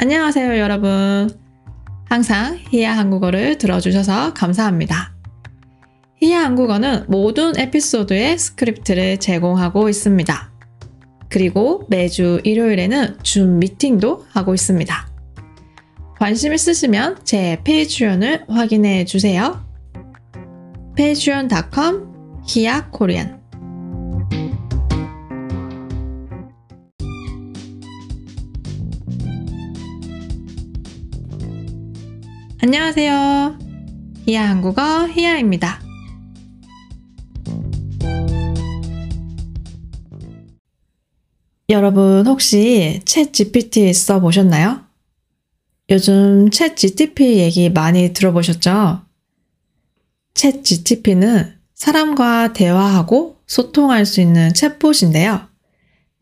안녕하세요, 여러분. 항상 히야 한국어를 들어주셔서 감사합니다. 히야 한국어는 모든 에피소드의 스크립트를 제공하고 있습니다. 그리고 매주 일요일에는 줌 미팅도 하고 있습니다. 관심 있으시면 제 Patreon을 확인해 주세요. patreon.com 히야 Korean 안녕하세요. 히야 한국어 히야입니다. 여러분 혹시 챗 GPT 써 보셨나요? 요즘 챗 GTP 얘기 많이 들어보셨죠? 챗 GTP는 사람과 대화하고 소통할 수 있는 챗봇인데요.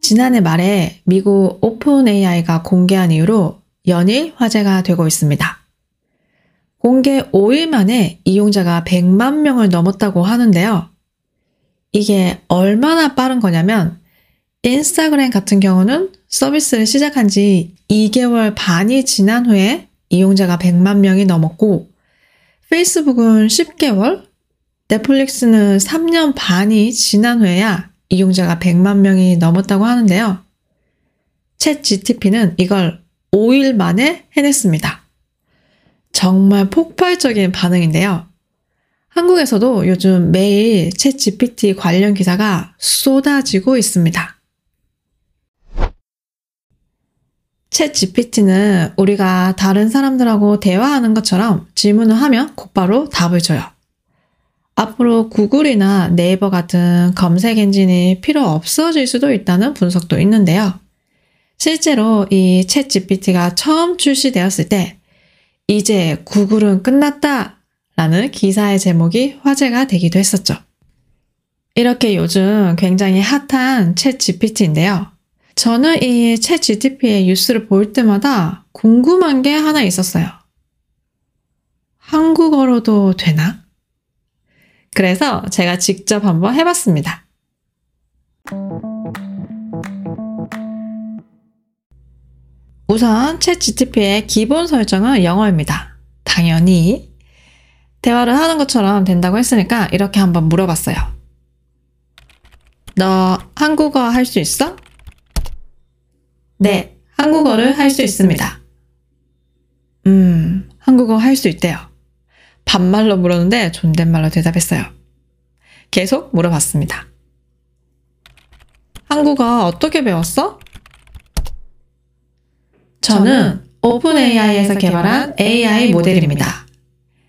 지난해 말에 미국 오픈 AI가 공개한 이후로 연일 화제가 되고 있습니다. 공개 5일 만에 이용자가 100만 명을 넘었다고 하는데요. 이게 얼마나 빠른 거냐면 인스타그램 같은 경우는 서비스를 시작한 지 2개월 반이 지난 후에 이용자가 100만 명이 넘었고 페이스북은 10개월, 넷플릭스는 3년 반이 지난 후에야 이용자가 100만 명이 넘었다고 하는데요. 챗 GTP는 이걸 5일 만에 해냈습니다. 정말 폭발적인 반응인데요. 한국에서도 요즘 매일 챗 GPT 관련 기사가 쏟아지고 있습니다. 챗 GPT는 우리가 다른 사람들하고 대화하는 것처럼 질문을 하면 곧바로 답을 줘요. 앞으로 구글이나 네이버 같은 검색 엔진이 필요 없어질 수도 있다는 분석도 있는데요. 실제로 이 챗 GPT가 처음 출시되었을 때 이제 구글은 끝났다 라는 기사의 제목이 화제가 되기도 했었죠. 이렇게 요즘 굉장히 핫한 챗 GPT인데요. 저는 이 챗 GTP의 뉴스를 볼 때마다 궁금한 게 하나 있었어요. 한국어로도 되나? 그래서 제가 직접 한번 해봤습니다. 우선 챗 GTP의 기본 설정은 영어입니다. 당연히 대화를 하는 것처럼 된다고 했으니까 이렇게 한번 물어봤어요. 너 한국어 할 수 있어? 네, 한국어를 할 수 있습니다. 음, 한국어 할 수 있대요. 반말로 물었는데 존댓말로 대답했어요. 계속 물어봤습니다. 한국어 어떻게 배웠어? 저는 OpenAI에서 개발한 AI 모델입니다.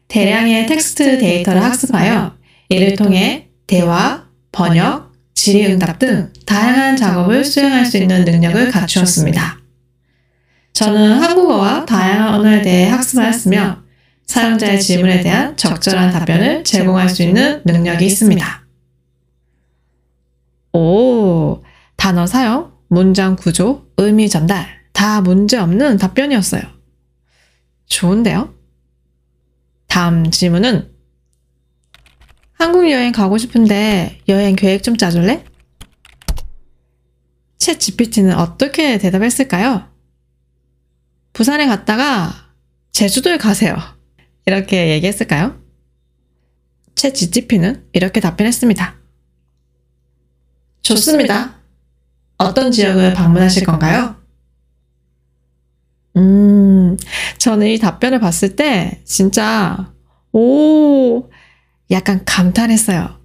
대량의 텍스트 데이터를 학습하여 이를 통해 대화, 번역, 질의응답 등 다양한 작업을 수행할 수 있는 능력을 갖추었습니다. 저는 한국어와 다양한 언어에 대해 학습하였으며 사용자의 질문에 대한 적절한 답변을 제공할 수 있는 능력이 있습니다. 오, 단어 사용, 문장 구조, 의미 전달, 다 문제없는 답변이었어요. 좋은데요? 다음 질문은 한국 여행 가고 싶은데 여행 계획 좀 짜줄래? 챗 GPT는 어떻게 대답했을까요? 부산에 갔다가 제주도에 가세요. 이렇게 얘기했을까요? 챗 GTP는 이렇게 답변했습니다. 좋습니다. 어떤 지역을 방문하실 건가요? 음, 저는 이 답변을 봤을 때 진짜, 오, 약간 감탄했어요.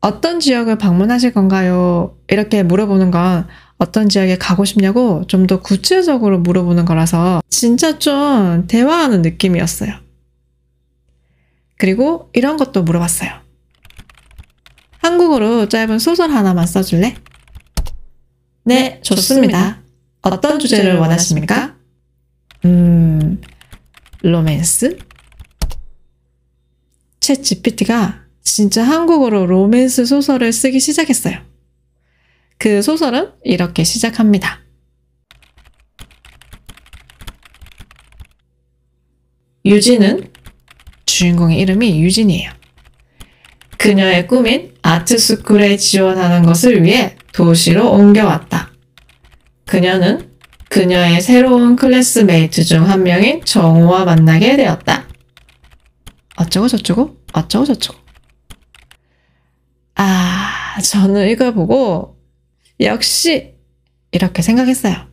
어떤 지역을 방문하실 건가요? 이렇게 물어보는 건 어떤 지역에 가고 싶냐고 좀 더 구체적으로 물어보는 거라서 진짜 좀 대화하는 느낌이었어요. 그리고 이런 것도 물어봤어요. 한국어로 짧은 소설 하나만 써줄래? 네, 좋습니다. 어떤 주제를 원하십니까? 음, 로맨스? 챗 GPT가 진짜 한국어로 로맨스 소설을 쓰기 시작했어요. 그 소설은 이렇게 시작합니다. 유진은 주인공의 이름이 유진이에요. 그녀의 꿈인 art school에 지원하는 것을 위해 도시로 옮겨왔다. 그녀는 그녀의 새로운 classmate 중 한 명인 정우와 만나게 되었다. 어쩌고 저쩌고 어쩌고 저쩌고. 아, 저는 이걸 보고 역시 이렇게 생각했어요.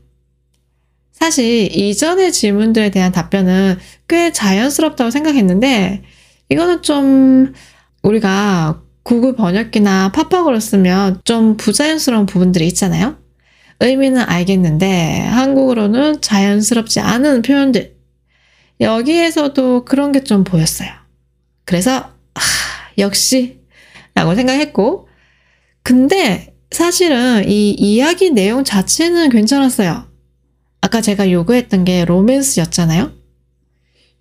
사실 이전의 질문들에 대한 답변은 꽤 자연스럽다고 생각했는데 이거는 좀 우리가 구글 번역기나 팝팝으로 쓰면 좀 부자연스러운 부분들이 있잖아요. 의미는 알겠는데 한국어로는 자연스럽지 않은 표현들. 여기에서도 그런 게 좀 보였어요. 그래서 아, 역시 라고 생각했고 근데 사실은 이 이야기 내용 자체는 괜찮았어요. 아까 제가 요구했던 게 로맨스였잖아요.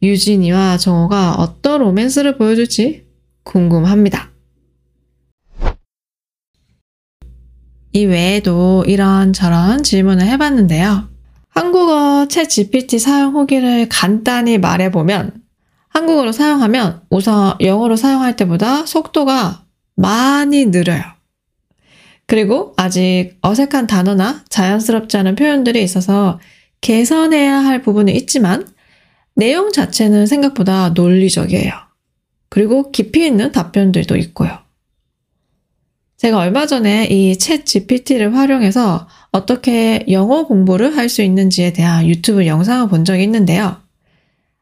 유진이와 정호가 어떤 로맨스를 보여줄지 궁금합니다. 이 외에도 이런저런 질문을 해봤는데요. 한국어 챗 GPT 사용 후기를 간단히 말해보면 한국어로 사용하면 우선 영어로 사용할 때보다 속도가 많이 느려요. 그리고 아직 어색한 단어나 자연스럽지 않은 표현들이 있어서 개선해야 할 부분은 있지만 내용 자체는 생각보다 논리적이에요. 그리고 깊이 있는 답변들도 있고요. 제가 얼마 전에 이 챗 GPT를 활용해서 어떻게 영어 공부를 할 수 있는지에 대한 유튜브 영상을 본 적이 있는데요.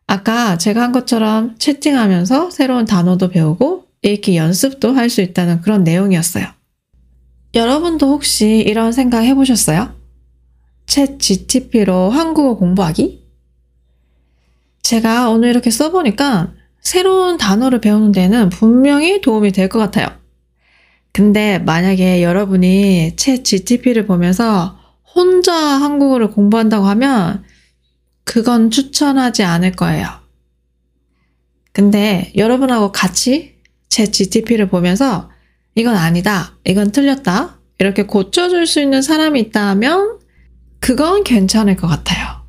아까 제가 한 것처럼 채팅하면서 새로운 단어도 배우고 읽기 연습도 할 수 있다는 그런 내용이었어요. 여러분도 혹시 이런 생각 해보셨어요? 챗 GTP로 한국어 공부하기? 제가 오늘 이렇게 써보니까 새로운 단어를 배우는 데는 분명히 도움이 될 것 같아요. 근데 만약에 여러분이 챗 GTP를 보면서 혼자 한국어를 공부한다고 하면 그건 추천하지 않을 거예요. 근데 여러분하고 같이 챗 GTP를 보면서 이건 아니다, 이건 틀렸다, 이렇게 고쳐줄 수 있는 사람이 있다면 그건 괜찮을 것 같아요.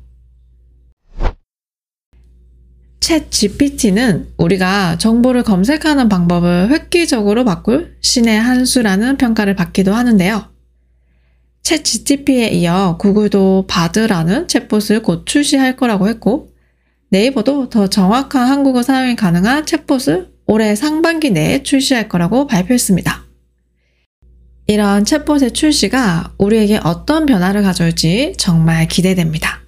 챗 GPT는 우리가 정보를 검색하는 방법을 획기적으로 바꿀 신의 한 수라는 평가를 받기도 하는데요. 챗 GTP에 이어 구글도 바드라는 챗봇을 곧 출시할 거라고 했고, 네이버도 더 정확한 한국어 사용이 가능한 챗봇을 올해 상반기 내에 출시할 거라고 발표했습니다. 이런 챗봇의 출시가 우리에게 어떤 변화를 가져올지 정말 기대됩니다.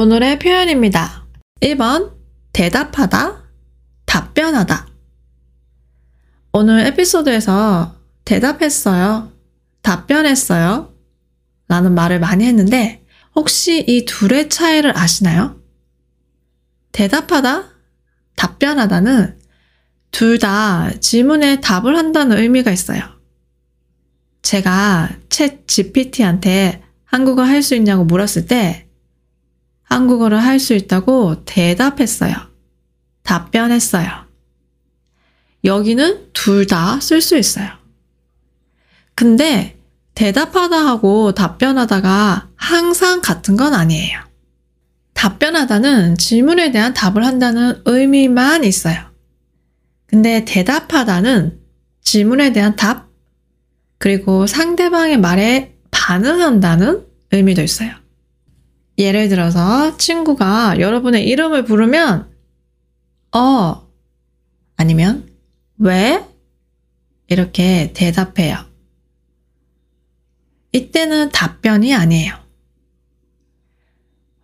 오늘의 표현입니다. 1번 대답하다, 답변하다. 오늘 에피소드에서 대답했어요, 답변했어요 라는 말을 많이 했는데 혹시 이 둘의 차이를 아시나요? 대답하다, 답변하다는 둘 다 질문에 답을 한다는 의미가 있어요. 제가 챗 GPT한테 한국어 할 수 있냐고 물었을 때 한국어를 할 수 있다고 대답했어요. 답변했어요. 여기는 둘 다 쓸 수 있어요. 근데 대답하다 하고 답변하다가 항상 같은 건 아니에요. 답변하다는 질문에 대한 답을 한다는 의미만 있어요. 근데 대답하다는 질문에 대한 답, 그리고 상대방의 말에 반응한다는 의미도 있어요. 예를 들어서 친구가 여러분의 이름을 부르면, 어, 아니면, 왜? 이렇게 대답해요. 이때는 답변이 아니에요.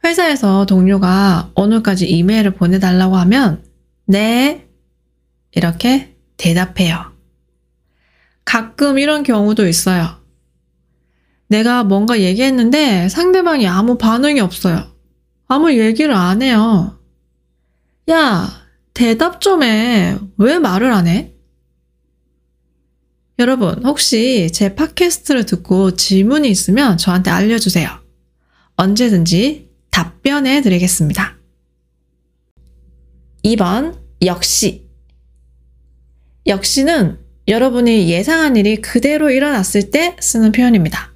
회사에서 동료가 오늘까지 이메일을 보내달라고 하면 네 이렇게 대답해요. 가끔 이런 경우도 있어요. 내가 뭔가 얘기했는데 상대방이 아무 반응이 없어요. 아무 얘기를 안 해요. 야, 대답 좀 해. 왜 말을 안 해? 여러분, 혹시 제 팟캐스트를 듣고 질문이 있으면 저한테 알려주세요. 언제든지 답변해 드리겠습니다. 2번, 역시. 역시는 여러분이 예상한 일이 그대로 일어났을 때 쓰는 표현입니다.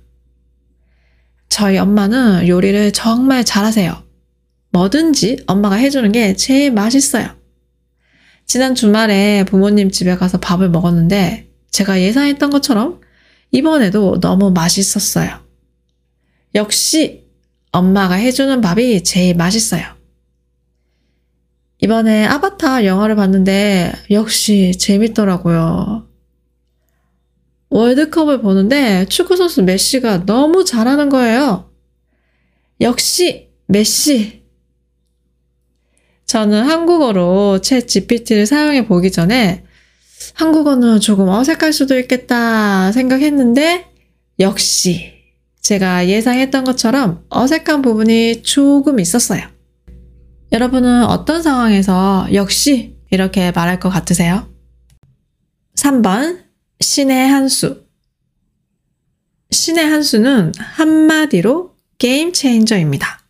저희 엄마는 요리를 정말 잘하세요. 뭐든지 엄마가 해주는 게 제일 맛있어요. 지난 주말에 부모님 집에 가서 밥을 먹었는데 제가 예상했던 것처럼 이번에도 너무 맛있었어요. 역시 엄마가 해주는 밥이 제일 맛있어요. 이번에 아바타 영화를 봤는데 역시 재밌더라고요. 월드컵을 보는데 축구 선수 메시가 너무 잘하는 거예요. 역시 메시! 저는 한국어로 챗 GPT를 사용해 보기 전에 한국어는 조금 어색할 수도 있겠다 생각했는데 역시 제가 예상했던 것처럼 어색한 부분이 조금 있었어요. 여러분은 어떤 상황에서 역시 이렇게 말할 것 같으세요? 3번, 신의 한 수. 신의 한 수는 한마디로 게임 체인저입니다.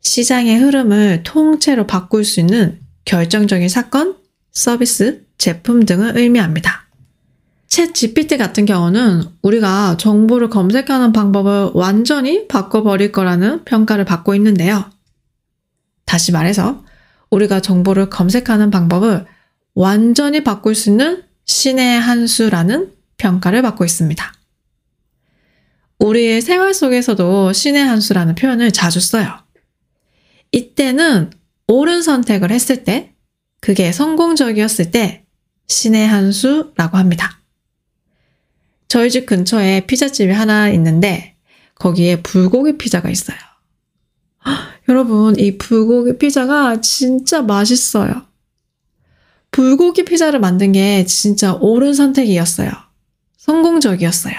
시장의 흐름을 통째로 바꿀 수 있는 결정적인 사건, 서비스, 제품 등을 의미합니다. 챗 GPT 같은 경우는 우리가 정보를 검색하는 방법을 완전히 바꿔버릴 거라는 평가를 받고 있는데요. 다시 말해서 우리가 정보를 검색하는 방법을 완전히 바꿀 수 있는 신의 한 수라는 평가를 받고 있습니다. 우리의 생활 속에서도 신의 한 수라는 표현을 자주 써요. 이때는 옳은 선택을 했을 때, 그게 성공적이었을 때 신의 한 수라고 합니다. 저희 집 근처에 피자집이 하나 있는데 거기에 불고기 피자가 있어요. 여러분, 이 불고기 피자가 진짜 맛있어요. 불고기 피자를 만든 게 진짜 옳은 선택이었어요. 성공적이었어요.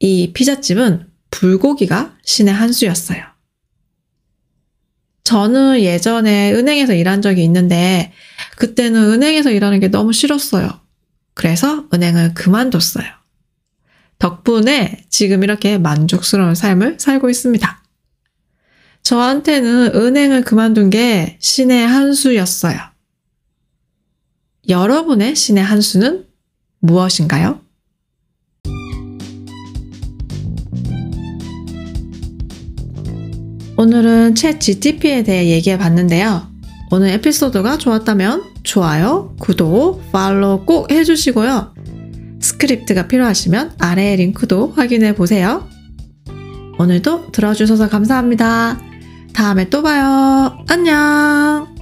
이 피자집은 불고기가 신의 한 수였어요. 저는 예전에 은행에서 일한 적이 있는데 그때는 은행에서 일하는 게 너무 싫었어요. 그래서 은행을 그만뒀어요. 덕분에 지금 이렇게 만족스러운 삶을 살고 있습니다. 저한테는 은행을 그만둔 게 신의 한 수였어요. 여러분의 신의 한 수는 무엇인가요? 오늘은 Chat GPT에 대해 얘기해 봤는데요. 오늘 에피소드가 좋았다면 좋아요, 구독, 팔로우 꼭 해주시고요. 스크립트가 필요하시면 아래의 링크도 확인해 보세요. 오늘도 들어주셔서 감사합니다. 다음에 또 봐요. 안녕!